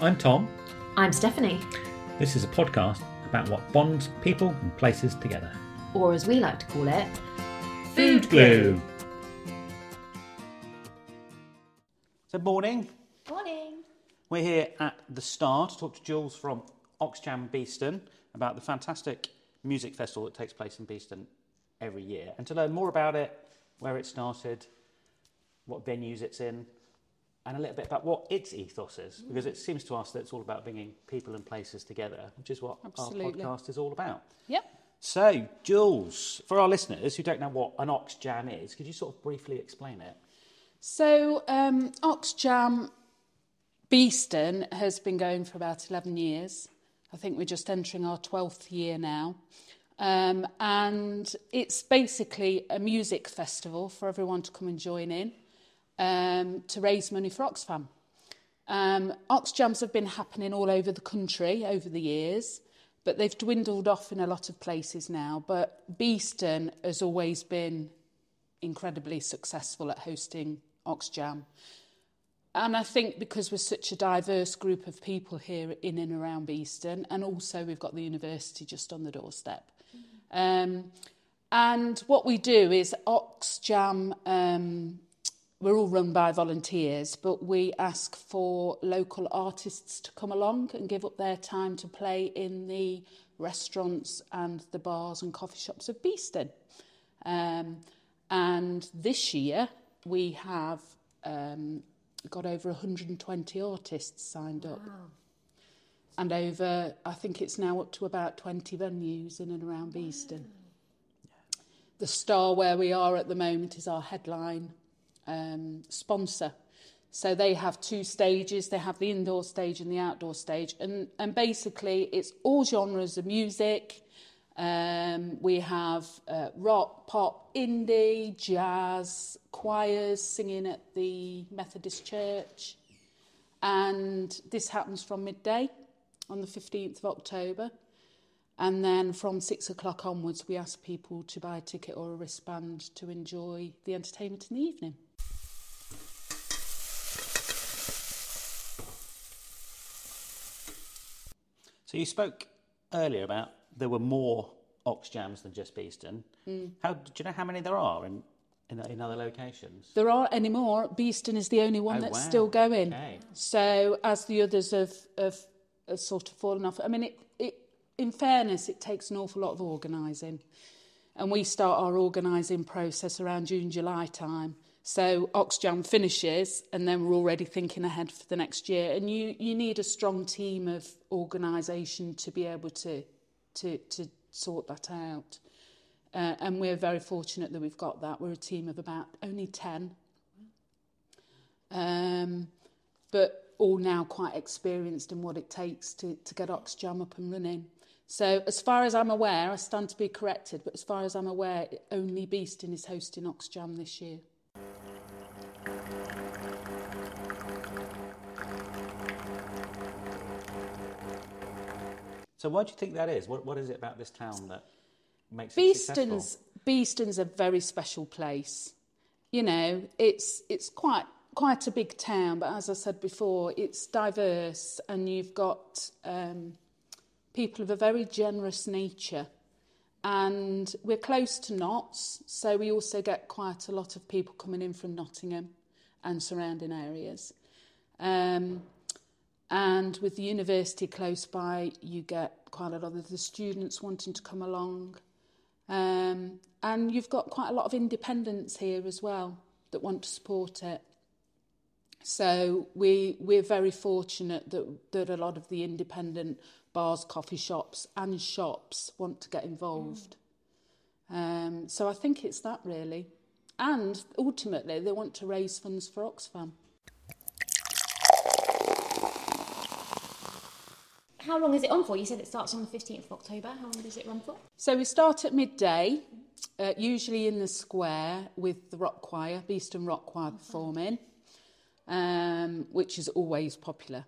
I'm Tom. I'm Stephanie, This is a podcast about what bonds people and places together. or as we like to call it, Food glue. So, morning. Morning. We're here at the Star to talk to Jules from Oxjam Beeston about the fantastic music festival that takes place in Beeston every year and to learn more about it, where it started, what venues it's in, and a little bit about what its ethos is because it seems to us that it's all about bringing people and places together, which is what Absolutely. our podcast is all about. Yep. So, Jules, for our listeners who don't know what an Oxjam is, could you sort of briefly explain it? So um, Oxjam Beeston has been going for about 11 years. I think we're just entering our 12th year now. Um, and it's basically a music festival for everyone to come and join in um, to raise money for Oxfam. Um, Oxjams have been happening all over the country over the years, but they've dwindled off in a lot of places now. But Beeston has always been incredibly successful at hosting Oxjam. And I think because we're such a diverse group of people here in and around Beeston, and also we've got the university just on the doorstep. Um, and what we do is Oxjam, um, we're all run by volunteers, but we ask for local artists to come along and give up their time to play in the restaurants and the bars and coffee shops of Beeston. Um, and this year we have um, got over 120 artists signed up. And over, I think it's now up to about 20 venues in and around Beeston. The star where we are at the moment is our headline um, sponsor. So they have two stages. They have the indoor stage and the outdoor stage, and and basically it's all genres of music. Um, we have uh, rock, pop, indie, jazz, choirs singing at the Methodist Church, and this happens from midday on the fifteenth of October. And then from six o'clock onwards, we ask people to buy a ticket or a wristband to enjoy the entertainment in the evening. So, you spoke earlier about there were more Oxjams than just Beeston. Hmm. How, do you know how many there are in, in, in other locations? There aren't any more. Beeston is the only one Oh, that's wow. still going. Okay. So as the others have, have, have sort of fallen off, I mean, it, it, in fairness, it takes an awful lot of organising. And we start our organising process around June, July time. So Oxjam finishes and then we're already thinking ahead for the next year. And you, you need a strong team of organisation to be able to, to, to sort that out. Uh, and we're very fortunate that we've got that. We're a team of about only 10. Um, but all now quite experienced in what it takes to, to get Oxjam up and running. So as far as I'm aware, I stand to be corrected, but as far as I'm aware, only Beeston is hosting Oxjam this year. So, why do you think that is? What, what is it about this town that makes it? Beeston's Beeston's a very special place. You know, it's it's quite quite a big town, but as I said before, it's diverse, and you've got um, people of a very generous nature, and we're close to Notts, so we also get quite a lot of people coming in from Nottingham and surrounding areas. Um, and with the university close by, you get quite a lot of the students wanting to come along. Um, and you've got quite a lot of independents here as well that want to support it. So we, we're very fortunate that, that a lot of the independent bars, coffee shops and shops want to get involved. Um, so I think it's that really. And ultimately, they want to raise funds for Oxfam. How long is it on for? You said it starts on the 15th of October. How long does it run for? So we start at midday, uh, usually in the square with the rock choir, Beeston Rock Choir performing, um, which is always popular.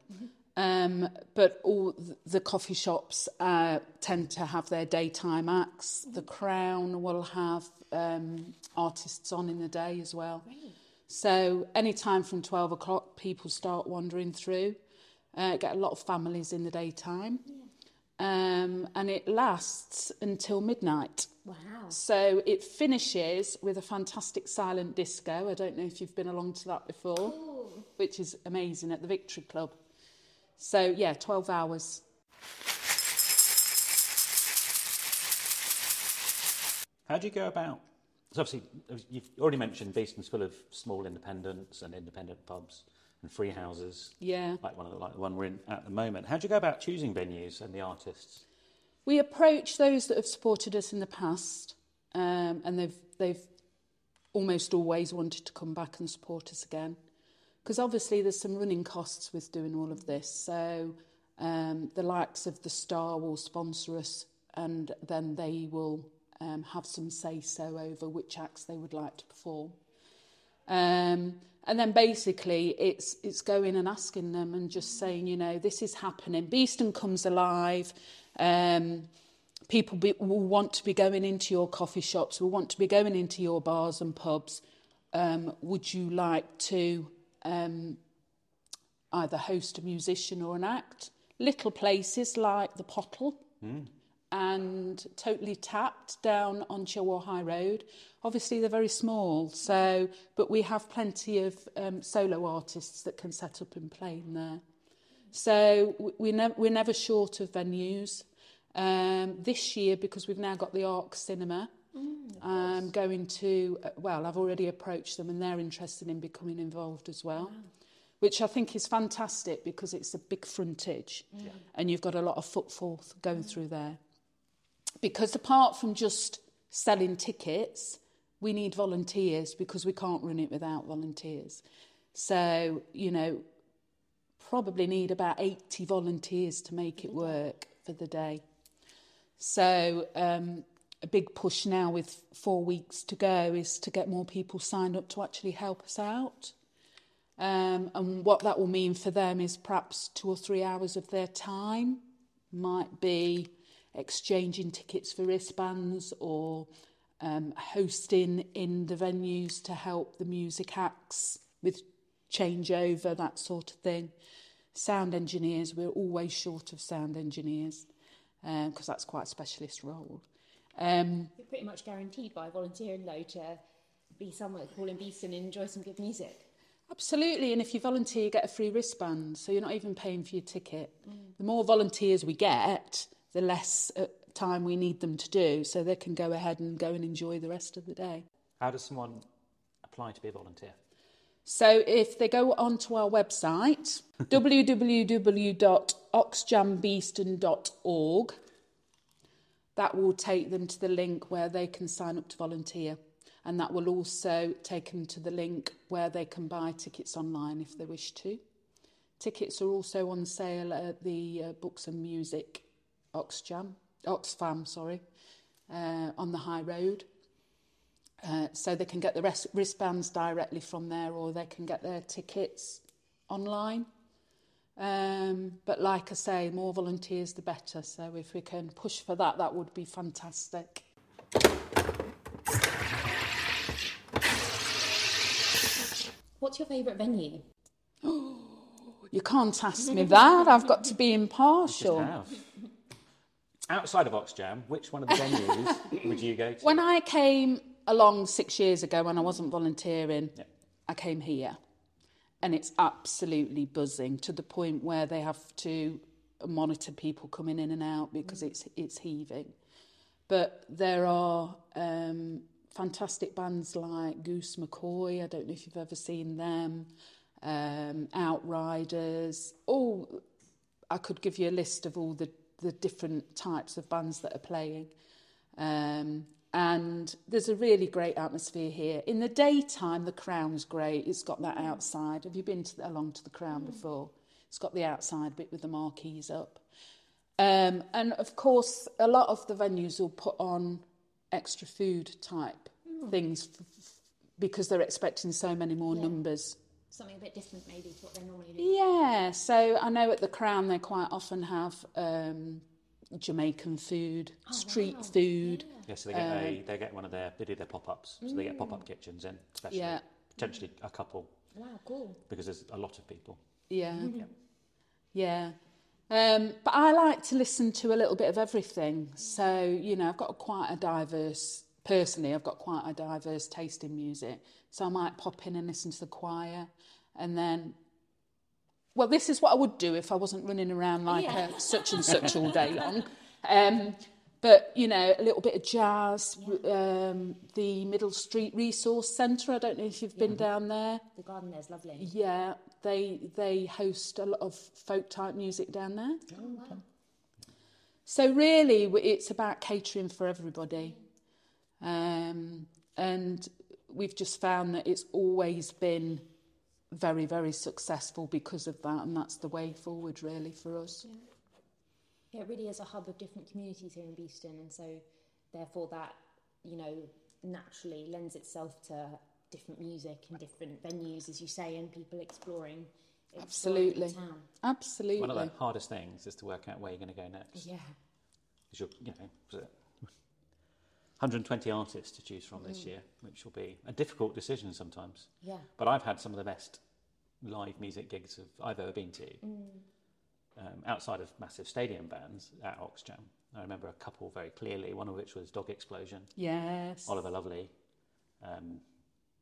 Um, but all the coffee shops uh, tend to have their daytime acts. The Crown will have um, artists on in the day as well. So any time from 12 o'clock, people start wandering through. Uh, get a lot of families in the daytime. Um, and it lasts until midnight. Wow. So it finishes with a fantastic silent disco. I don't know if you've been along to that before, which is amazing at the Victory Club. So yeah, 12 hours. How do you go about? So obviously, you've already mentioned Beeston's full of small independents and independent pubs and free houses, Yeah. like one of the, like the one we're in at the moment. How do you go about choosing venues and the artists? We approach those that have supported us in the past, um, and they've they've almost always wanted to come back and support us again, because obviously there's some running costs with doing all of this. So um, the likes of the Star will sponsor us, and then they will um, have some say so over which acts they would like to perform. Um, and then basically it's it's going and asking them and just saying, you know, this is happening. Beeston comes alive. Um, people be, will want to be going into your coffee shops, will want to be going into your bars and pubs. Um, would you like to um, either host a musician or an act? Little places like the Pottle and totally tapped down on Chilwell High Road. Obviously, they're very small, so but we have plenty of um, solo artists that can set up and play in there. So we, nev- we're never short of venues. Um, this year, because we've now got the Arc Cinema, I'm going to, uh, well, I've already approached them and they're interested in becoming involved as well. Which I think is fantastic because it's a big frontage and you've got a lot of footfall going through there because apart from just selling tickets, we need volunteers because we can't run it without volunteers. So, you know, probably need about 80 volunteers to make it work for the day. So, um, a big push now with four weeks to go is to get more people signed up to actually help us out. Um, and what that will mean for them is perhaps two or three hours of their time might be exchanging tickets for wristbands or um, hosting in the venues to help the music acts with changeover, that sort of thing. Sound engineers, we're always short of sound engineers because that's quite a specialist role. Um, You're pretty much guaranteed by volunteering though to be somewhere call in Beeston and enjoy some good music. Absolutely, and if you volunteer, you get a free wristband, so you're not even paying for your ticket. The more volunteers we get, the less uh, time we need them to do, so they can go ahead and go and enjoy the rest of the day. How does someone apply to be a volunteer? So if they go onto our website, www.oxjambeeston.org, that will take them to the link where they can sign up to volunteer. And that will also take them to the link where they can buy tickets online if they wish to. Tickets are also on sale at the uh, Books and Music Oxjam, Oxfam, sorry, uh, on the High Road. Uh, so they can get the wrist- wristbands directly from there or they can get their tickets online. Um, but like I say, more volunteers the better. So if we can push for that, that would be fantastic. What's your favourite venue? You can't ask me that. I've got to be impartial. Outside of Oxjam, which one of the venues would you go to? When I came along six years ago when I wasn't volunteering, Yeah. I came here and it's absolutely buzzing to the point where they have to monitor people coming in and out because it's it's heaving. But there are um, fantastic bands like Goose McCoy. I don't know if you've ever seen them. Um, Outriders. All I could give you a list of all the the different types of bands that are playing. Um, and there's a really great atmosphere here. In the daytime, the Crown's great. It's got that outside. Have you been to, along to the Crown before? It's got the outside bit with the marquees up. Um, and of course, a lot of the venues will put on extra food type things f- f- because they're expecting so many more Yeah. numbers. Something a bit different maybe to what they normally do. Yeah, so I know at the Crown they quite often have um, Jamaican food, street wow. food. Yeah. so they get a, they get one of their they do their pop ups, so they get pop up kitchens in, especially Yeah. potentially a couple Wow, cool. because there's a lot of people. Yeah. Yeah. Um, but I like to listen to a little bit of everything. So, you know, I've got quite a diverse, personally, I've got quite a diverse taste in music. So I might pop in and listen to the choir and then, well, this is what I would do if I wasn't running around like Yeah. a such and such all day long. Um, but, you know, a little bit of jazz, um, the Middle Street Resource Centre. I don't know if you've been down there. The garden there's lovely. Yeah, they they host a lot of folk type music down there. Oh, wow. So really, it's about catering for everybody, um, and we've just found that it's always been very very successful because of that, and that's the way forward really for us. Yeah, it really is a hub of different communities here in Beeston, and so therefore that you know naturally lends itself to different music and different venues, as you say, and people exploring. exploring Absolutely. town. Absolutely. One of the hardest things is to work out where you're going to go next. Yeah, Because you're, you know, was it 120 artists to choose from this year, which will be a difficult decision sometimes. yeah, But I've had some of the best live music gigs of, I've ever been to, um, outside of massive stadium bands at Oxjam. I remember a couple very clearly, one of which was Dog Explosion, yes. Oliver Lovely, um,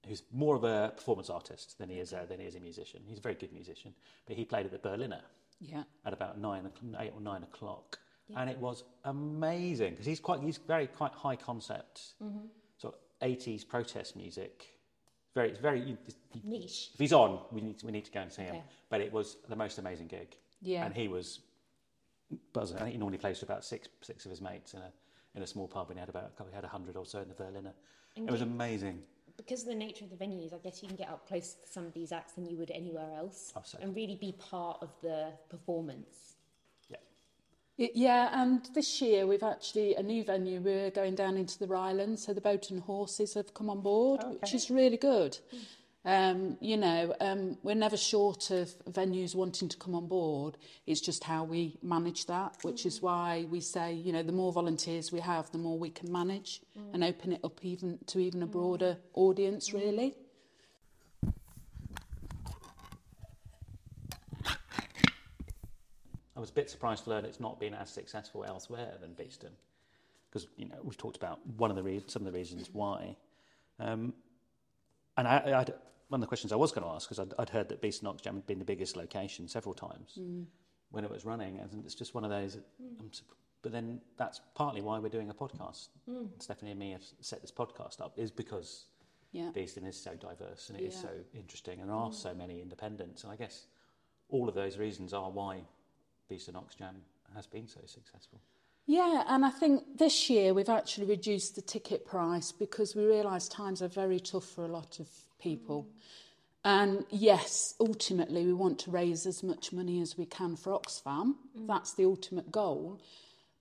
who's more of a performance artist than he is a, than he is a musician. He's a very good musician, but he played at the Berliner Yeah. at about nine, eight or nine o'clock, and it was amazing because he's quite, he's very quite high concept, mm-hmm. sort of eighties protest music. Very, it's very. you- you- niche. If he's on, we need to, we need to go and see him. Okay. But it was the most amazing gig, Yeah. and he was buzzing. I think he normally plays to about six six of his mates in a in a small pub, and he had about he had a hundred or so in the Berliner. And It was amazing. because of the nature of the venues, I guess you can get up close to some of these acts than you would anywhere else, Oh, and really be part of the performance. Yeah, yeah, and this year we've actually a new venue. We're going down into the Rylands, so the boat and horses have come on board, oh, which is really good. Hmm. Um, you know, um, we're never short of venues wanting to come on board. It's just how we manage that, which is hmm. why we say, you know, the more volunteers we have, the more we can manage hmm. and open it up even to even a broader audience, really. I was a bit surprised to learn it's not been as successful elsewhere than Beeston, because you know we've talked about one of the re- some of the reasons why, um, and I, I, I'd- one of the questions I was going to ask because I'd, I'd heard that Beeston Oxjam had been the biggest location several times hmm. when it was running, and it's just one of those. Hmm. I'm but then that's partly why we're doing a podcast. Hmm. Stephanie and me have set this podcast up is because Yeah. Beeston is so diverse and it is Yeah. so interesting, and there are so many independents, and I guess all of those reasons are why Beeston Oxjam has been so successful. Yeah, and I think this year we've actually reduced the ticket price because we realise times are very tough for a lot of people. And yes, ultimately we want to raise as much money as we can for Oxfam. That's the ultimate goal.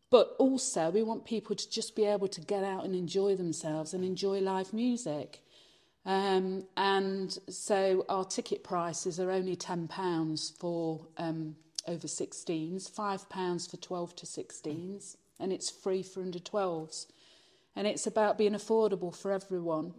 But also we want people to just be able to get out and enjoy themselves and enjoy live music. Um, and so our ticket prices are only £10 for um, over 16s, £5 for 12 to 16s, and it's free for under 12s. And it's about being affordable for everyone.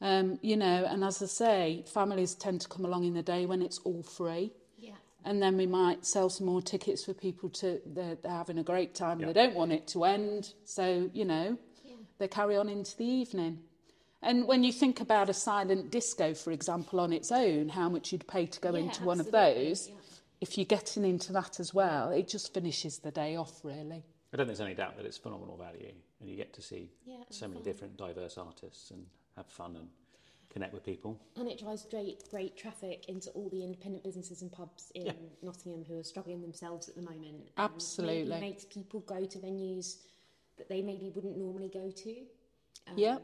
Um, you know, and as I say, families tend to come along in the day when it's all free. Yeah. And then we might sell some more tickets for people to, they're, they're having a great time. Yeah. They don't want it to end. So, you know, they carry on into the evening. And when you think about a silent disco, for example, on its own, how much you'd pay to go Yeah, into one of those, yeah. If you're getting into that as well, it just finishes the day off, really. I don't think there's any doubt that it's phenomenal value, and you get to see Yeah, so many fun. different diverse artists and have fun and connect with people. And it drives great, great traffic into all the independent businesses and pubs in Yeah. Nottingham who are struggling themselves at the moment. Absolutely. Maybe makes people go to venues that they maybe wouldn't normally go to. Um, Yeah.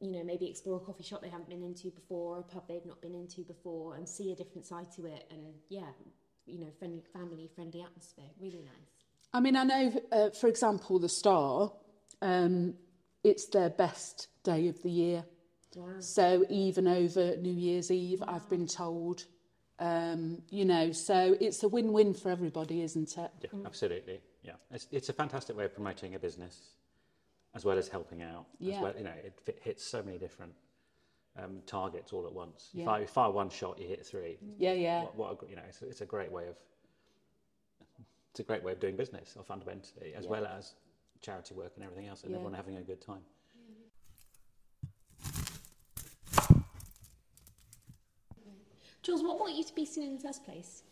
You know, maybe explore a coffee shop they haven't been into before, a pub they've not been into before, and see a different side to it. And yeah, you know, friendly, family friendly atmosphere. Really nice. I mean, I know, uh, for example, the Star, um, it's their best day of the year. Wow. So even over New Year's Eve, I've been told, um, you know, so it's a win-win for everybody, isn't it? Yeah, absolutely. Yeah, it's, it's a fantastic way of promoting a business, as well as helping out. Yeah. As well, you know, it fit, hits so many different um, targets all at once. You Yeah. fire, you fire one shot, you hit three. Yeah, yeah. What, what a, you know, it's, a- it's a great way of it's a great way of doing business, or fundamentally, as Yeah. well as charity work and everything else, and Yeah. everyone having a good time. Jules, what brought you to Beeston in the first place?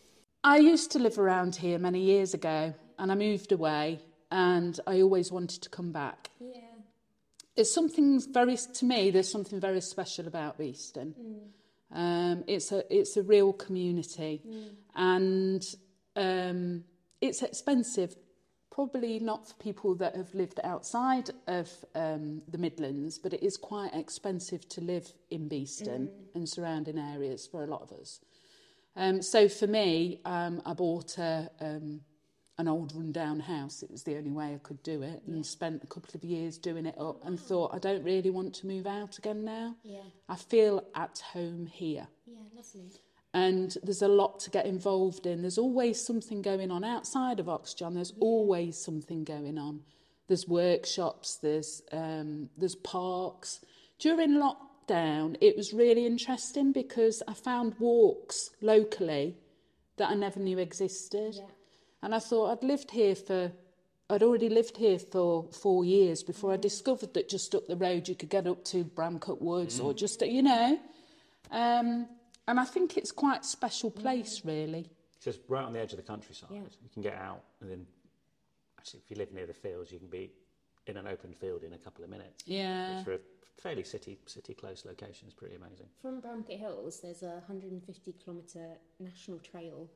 I used to live around here many years ago and I moved away and I always wanted to come back. Yeah. It's something very, to me, there's something very special about Beeston. Um, it's, a, it's a real community and um, it's expensive. Probably not for people that have lived outside of um, the Midlands, but it is quite expensive to live in Beeston and surrounding areas for a lot of us. Um, so for me, um, I bought a, um, an old rundown house. It was the only way I could do it, and spent a couple of years doing it up. And thought I don't really want to move out again now. Yeah. I feel at home here, Yeah, lovely. and there's a lot to get involved in. There's always something going on outside of Oxjam. There's always something going on. There's workshops. There's um, there's parks. During lockdown, it was really interesting because I found walks locally that I never knew existed. Yeah. And I thought I'd lived here for, I'd already lived here for four years before I discovered that just up the road you could get up to Bramcote Woods or just, you know. Um, and I think it's quite a special place, really. It's just right on the edge of the countryside. Yeah. You can get out, and then actually, if you live near the fields, you can be in an open field in a couple of minutes. Yeah. Which for a fairly city city close location is pretty amazing. From Bramcote Hills, there's a 150 kilometre national trail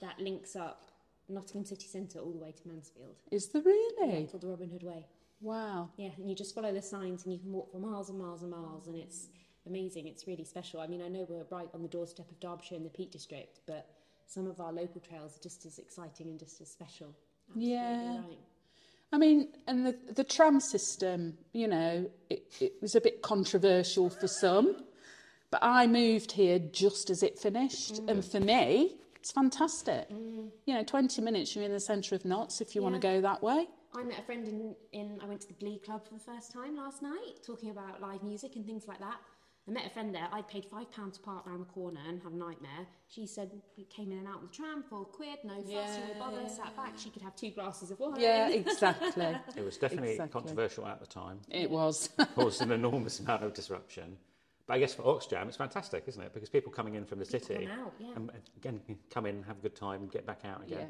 that links up Nottingham city centre all the way to Mansfield. Is there Yeah, really? it's called the Robin Hood Way. Wow. Yeah, and you just follow the signs and you can walk for miles and miles and miles, and it's amazing. It's really special. I mean, I know we're right on the doorstep of Derbyshire in the Peak District, but some of our local trails are just as exciting and just as special. Absolutely Yeah. Right. I mean, and the, the tram system, you know, it, it was a bit controversial for some, but I moved here just as it finished. And mm. for me, it's fantastic. Mm. You know, 20 minutes, you're in the centre of Notts if you want to go that way. I met a friend in, in, I went to the Glee Club for the first time last night, talking about live music and things like that. I met a friend there. I paid five pounds to park around the corner and have a nightmare. She said we came in and out on the tram for a quid, no fuss, Yeah, no bother. Sat back. She could have two glasses of wine. Yeah, exactly. It was definitely Exactly. controversial at the time. it was. caused an enormous amount of disruption. But I guess for Oxjam, it's fantastic, isn't it? Because people coming in from the city come out, yeah. and again come in, have a good time, and get back out again. Yeah.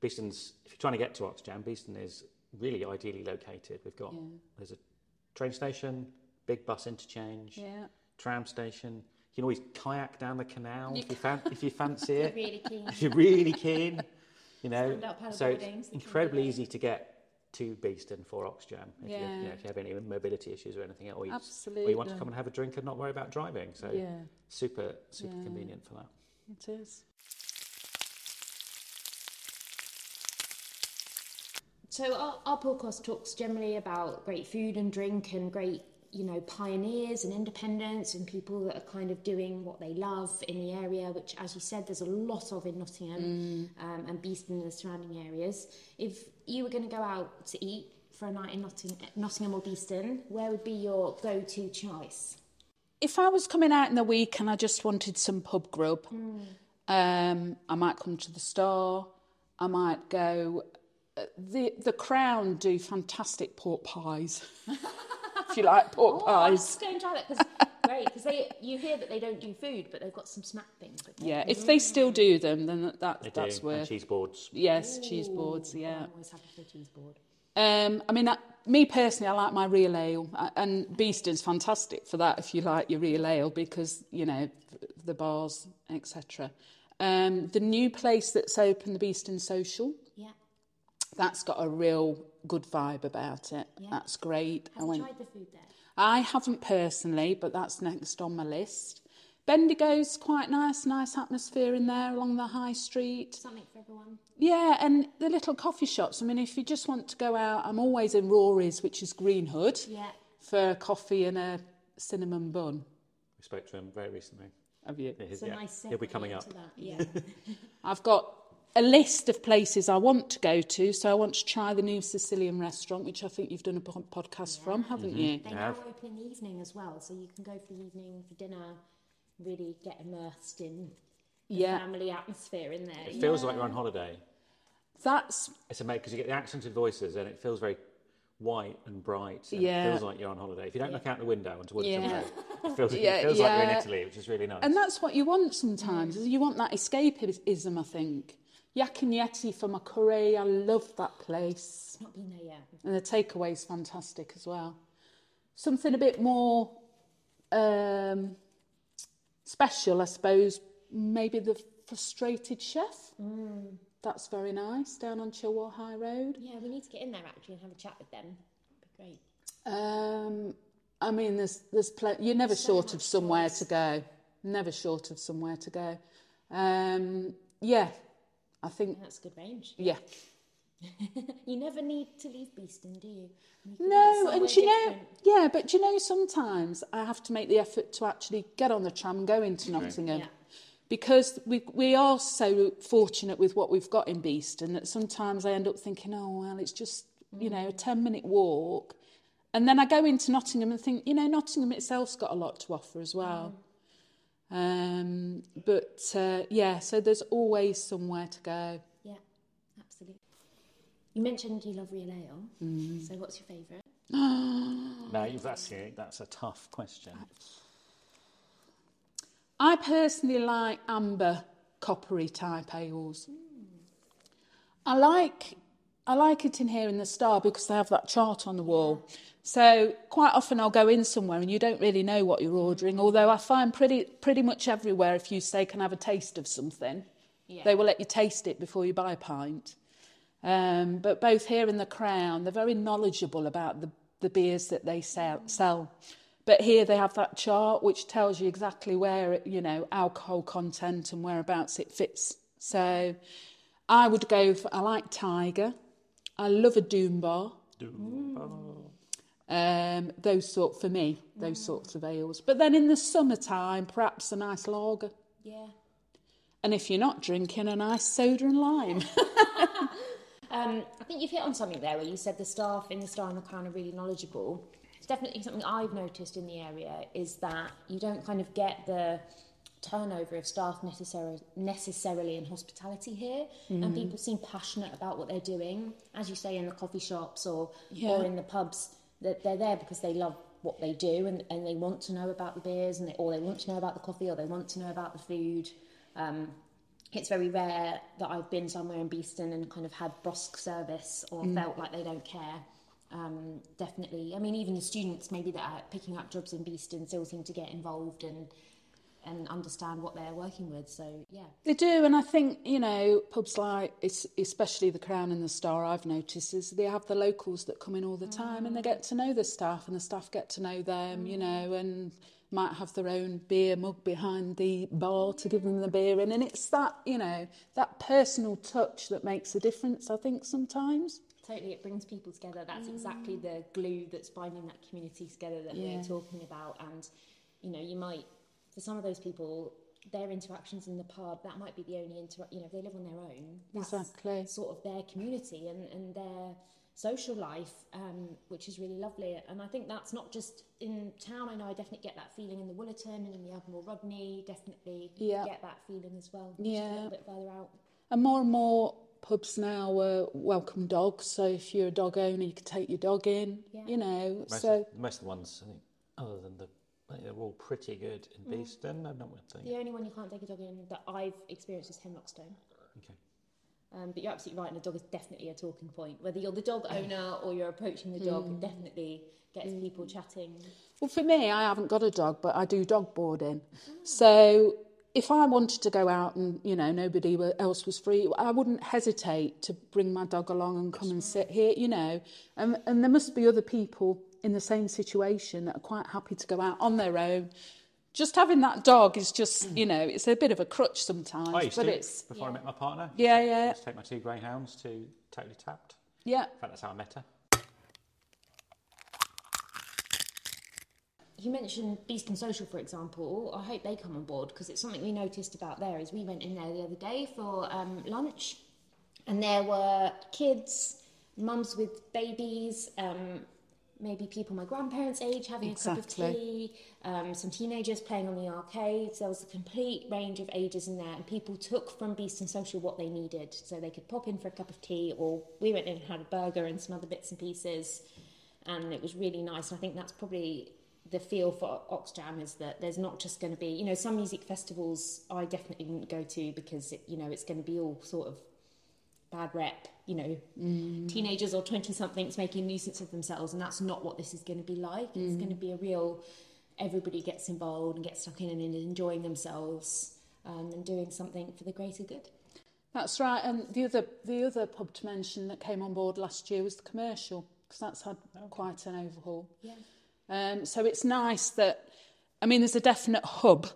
Beeston's, if you're trying to get to Oxjam, Beeston is really ideally located. We've got Yeah. there's a train station, big bus interchange, yeah. tram station. You can always kayak down the canal if you fan, if you fancy it. Really keen. if you're really keen, you know. Stand up paddle So it's boarding, so you can incredibly easy to get to Beeston for Oxjam if, you, you know, Yeah. if you have any mobility issues or anything, or you, or you want to come and have a drink and not worry about driving. So Yeah, super, super Yeah. convenient for that. it is. So our, our podcast talks generally about great food and drink and great, you know, pioneers and independents and people that are kind of doing what they love in the area, which, as you said, there's a lot of in Nottingham um, and Beeston and the surrounding areas. If you were going to go out to eat for a night in Notting- Nottingham or Beeston, where would be your go-to choice? If I was coming out in the week and I just wanted some pub grub, um, I might come to the store. I might go. uh, The the Crown do fantastic pork pies. if you like pork Oh, I'll pies, just go and try that because great because they you hear that they don't do food, but they've got some snack things. don't they? yeah. If they still do them, then that, that They that's do, and worth. cheese boards. Yes, cheese boards. Yeah. I'm always happy for a cheese board. Um, I mean, uh, me personally, I like my real ale, uh, and Beeston's fantastic for that. If you like your real ale, because you know the bars, etc. Um, the new place that's open, the Beeston Social, Yeah. That's got a real good vibe about it. Yeah. That's great. I Have you went. tried the food there? I haven't personally, but that's next on my list. Bendigo's quite nice, nice atmosphere in there along the high street. Something for everyone. Yeah, and the little coffee shops. I mean, if you just want to go out, I'm always in Rory's, which is Green Hood, Yeah. for a coffee and a cinnamon bun. We spoke to him very recently. Have you? Yeah, It's a yeah, nice he'll be coming up. That. Yeah. I've got a list of places I want to go to. So I want to try the new Sicilian restaurant, which I think you've done a po- podcast from, haven't mm-hmm. you? they I now open in the evening as well, so you can go for the evening for dinner, really get immersed in the Yeah. family atmosphere in there. It feels like you're on holiday. That's It's amazing because you get the accented voices and it feels very white and bright. And Yeah. It feels like you're on holiday. If you don't look out the window and towards Yeah. the road, it feels, Yeah, it feels like you're in. Italy, which is really nice. And that's what you want sometimes. is You want that escapism, I think. Yak and Yeti from a I love that place. Not been there yet. And the takeaway is fantastic as well. Something a bit more um, special, I suppose. Maybe the frustrated chef. That's very nice down on Chilwell High Road. Yeah, we need to get in there actually and have a chat with them. Be great. Um, I mean, there's there's pl- you're never So short of somewhere choice. to go. Never short of somewhere to go. Um, yeah, I think That's a good range. yeah. You never need to leave Beeston, do you? You No, and somewhere you know, different. yeah, but you know, sometimes I have to make the effort to actually get on the tram and go into Nottingham. Yeah. Because we we are so fortunate with what we've got in Beeston that sometimes I end up thinking, oh well, it's just you mm. know a ten minute walk, and then I go into Nottingham and think, you know, Nottingham itself's got a lot to offer as well. Mm. Um, but uh, yeah, so there's always somewhere to go. Yeah, absolutely. You mentioned you love real ale. Mm. So what's your favourite? no, that's, that's a tough question. I personally like amber coppery type ales. I like I like it in here in the Star because they have that chart on the wall. So quite often I'll go in somewhere and you don't really know what you're ordering. Although I find pretty pretty much everywhere if you say can I have a taste of something, Yeah. they will let you taste it before you buy a pint. Um, but both here in the Crown, they're very knowledgeable about the, the beers that they sell, sell. But here they have that chart which tells you exactly where, it, you know, alcohol content and whereabouts it fits. So I would go for, I like Tiger. I love a Doom Bar. Um, those sort, for me, those sorts of ales. But then in the summertime, perhaps a nice lager. Yeah. And if you're not drinking, a nice soda and lime. Um, I think you've hit on something there where you said the staff in the Star and the Crown are really knowledgeable. It's definitely something I've noticed in the area is that you don't kind of get the turnover of staff necessarily necessarily in hospitality here. And people seem passionate about what they're doing. As you say in the coffee shops or Yeah. or in the pubs that they're there because they love what they do and, and they want to know about the beers and they, or they want to know about the coffee or they want to know about the food. Um, it's very rare that I've been somewhere in Beeston and kind of had brusque service or felt like they don't care. Um, definitely, I mean, even the students maybe that are picking up jobs in Beeston still seem to get involved and and understand what they're working with. So yeah, They do, and I think you know pubs like especially the Crown and the Star. I've noticed is they have the locals that come in all the time, and they get to know the staff, and the staff get to know them, you mm. know, and might have their own beer mug behind the bar to give them the beer in, and it's that you know that personal touch that makes a difference. I think sometimes. totally, it brings people together. That's exactly mm. the glue that's binding that community together that Yeah. we're talking about. And you know, you might for some of those people. Their interactions in the pub, that might be the only inter you know, if they live on their own. That's Exactly. sort of their community and, and their social life, um, which is really lovely. And I think that's not just in town. I know I definitely get that feeling in the Wollaton and in the Admiral Rodney. Definitely Yeah. get that feeling as well. Yeah. A little bit further out. And more and more pubs now uh, welcome dogs. So if you're a dog owner, you can take your dog in. Yeah. You know, Most, so of, most of the ones, I think, other than the, I think they're all pretty good in mm. Beeston. I'm not with the, The only one you can't take a dog in that I've experienced is Hemlockstone. okay. Um, but you're absolutely right, and a dog is definitely a talking point. Whether you're the dog owner or you're approaching the dog, it hmm. definitely gets hmm. people chatting. Well, for me, I haven't got a dog, but I do dog boarding. Mm. So if I wanted to go out and, you know, nobody else was free, I wouldn't hesitate to bring my dog along and come and sit here, you know. And, and there must be other people in the same situation that are quite happy to go out on their own. Just having that dog is just, you know, it's a bit of a crutch sometimes. I used but to, it's, before I met my partner. yeah, I yeah, used to take my two greyhounds to Totally Tapped. yeah. In fact, that's how I met her. You mentioned Beeston Social, for example. I hope they come on board because it's something we noticed about there. Is we went in there the other day for um, lunch, and there were kids, mums with babies, um, maybe people my grandparents' age having a cup of tea, um, some teenagers playing on the arcades. There was a complete range of ages in there, and people took from Beeston Social what they needed. So they could pop in for a cup of tea, or we went in and had a burger and some other bits and pieces, and it was really nice. And I think that's probably the feel for Oxjam is that there's not just going to be, you know, some music festivals I definitely wouldn't go to because, it, you know, it's going to be all sort of bad rep, you know, teenagers or 20 somethings making a nuisance of themselves. And that's not what this is going to be like. It's going to be a real, everybody gets involved and gets stuck in and enjoying themselves um, and doing something for the greater good. That's right. And the other the other pub to mention that came on board last year was the commercial because that's had quite an overhaul. Yeah. Um, so it's nice that I mean there's a definite hub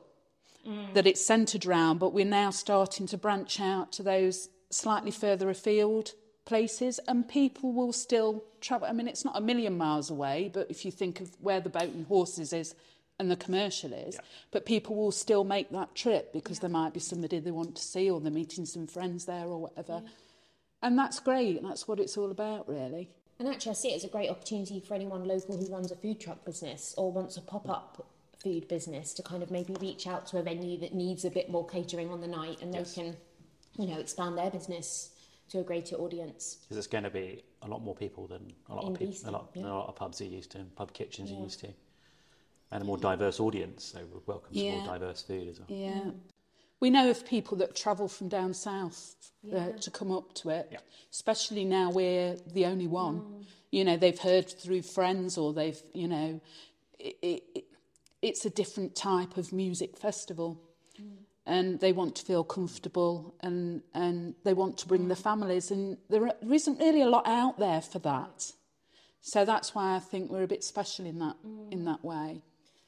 that it's centred around, but we're now starting to branch out to those slightly further afield places, and people will still travel. I mean, it's not a million miles away, but if you think of where the boat and horses is and the commercial is, but people will still make that trip because there might be somebody they want to see or they're meeting some friends there or whatever. And that's great. That's what it's all about, really. And actually, I see it as a great opportunity for anyone local who runs a food truck business or wants a pop up food business to kind of maybe reach out to a venue that needs a bit more catering on the night and Yes. they can, you know, expand their business to a greater audience. Because there's going to be a lot more people than a lot In of people, a lot, yeah. than a lot of pubs are used to, and pub kitchens Yeah. are used to, and a more diverse audience. So we welcome some more diverse food as well. Yeah. We know of people that travel from down south uh, Yeah. to come up to it, Yeah. especially now we're the only one. You know, they've heard through friends or they've, you know, it, it, it, it's a different type of music festival. And they want to feel comfortable and, and they want to bring the families. And there there isn't really a lot out there for that. So that's why I think we're a bit special in that, in that way.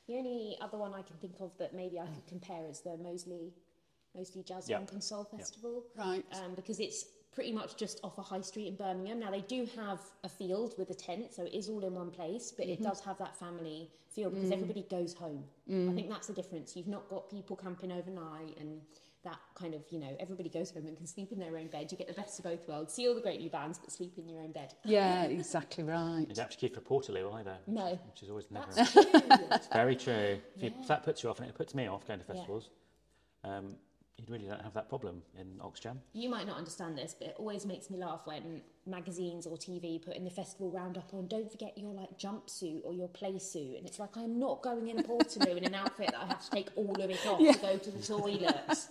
The only other one I can think of that maybe I could compare is the Mosley, Mosley Jazz Yeah. and Console Festival. Right. Um, because it's pretty much just off a high street in Birmingham. Now they do have a field with a tent, so it is all in one place, but it mm-hmm. does have that family feel because mm. everybody goes home. I mm. think that's the difference. You've not got people camping overnight and that kind of, you know, everybody goes home and can sleep in their own bed. You get the best of both worlds. See all the great new bands, but sleep in your own bed. Yeah, exactly right. You don't have to keep for Portaloo either. No. Which is always never. That's true. It's very true. If, you, that puts you off, and it puts me off going to Yeah. festivals, um, you really don't have that problem in Oxjam. You might not understand this, but it always makes me laugh when magazines or TV put in the festival roundup on don't forget your like jumpsuit or your play suit. And it's like I'm not going in Portaloo in an outfit that I have to take all of it off to go to the toilets.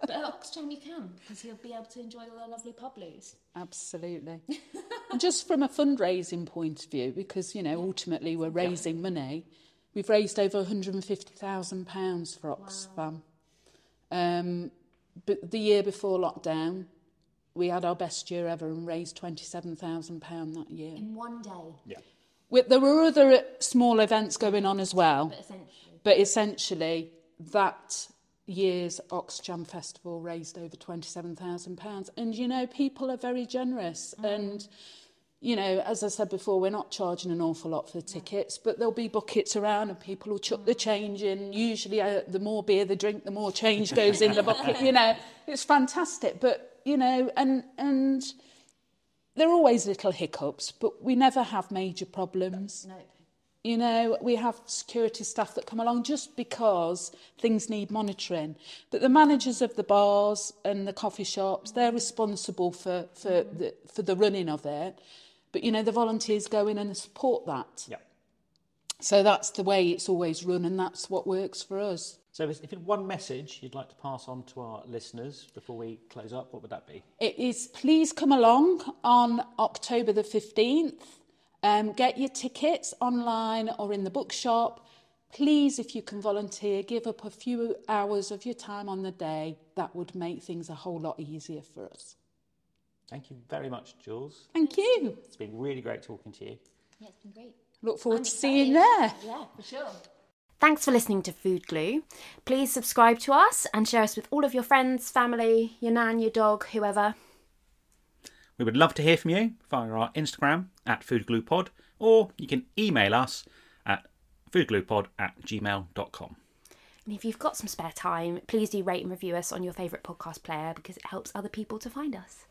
but at Oxjam you can, because you'll be able to enjoy all the lovely pub loos. Absolutely. just from a fundraising point of view, because, you know, ultimately we're raising money, we've raised over £150,000 for Oxfam. Um, but the year before lockdown, we had our best year ever and raised £27,000 that year. In one day, Yeah. With, there were other uh, small events going on as well, but essentially. but essentially that year's Oxjam Festival raised over £27,000. And, you know, people are very generous. And, you know, as I said before, we're not charging an awful lot for the tickets, but there'll be buckets around and people will chuck the mm. change in. Usually, uh, the more beer they drink, the more change goes in the bucket. You know, it's fantastic. But, you know, and, and there are always little hiccups, but we never have major problems. No. You know, we have security staff that come along just because things need monitoring. But the managers of the bars and the coffee shops, they're mm. responsible for, for, mm. the, for the running of it. But, you know, the volunteers go in and support that. Yeah. So that's the way it's always run, and that's what works for us. So if had one message you'd like to pass on to our listeners before we close up, what would that be? It is please come along on October the 15th. Um, get your tickets online or in the bookshop. Please, if you can volunteer, give up a few hours of your time on the day. That would make things a whole lot easier for us. Thank you very much, Jules. Thank you. It's been really great talking to you. Yeah, it's been great. Look forward I'm to seeing you there. Yeah, for sure. Thanks for listening to Food Glue. Please subscribe to us and share us with all of your friends, family, your nan, your dog, whoever. We would love to hear from you via our Instagram at foodgluepod, or you can email us at foodgluepod at gmail.com. And if you've got some spare time, please do rate and review us on your favourite podcast player because it helps other people to find us.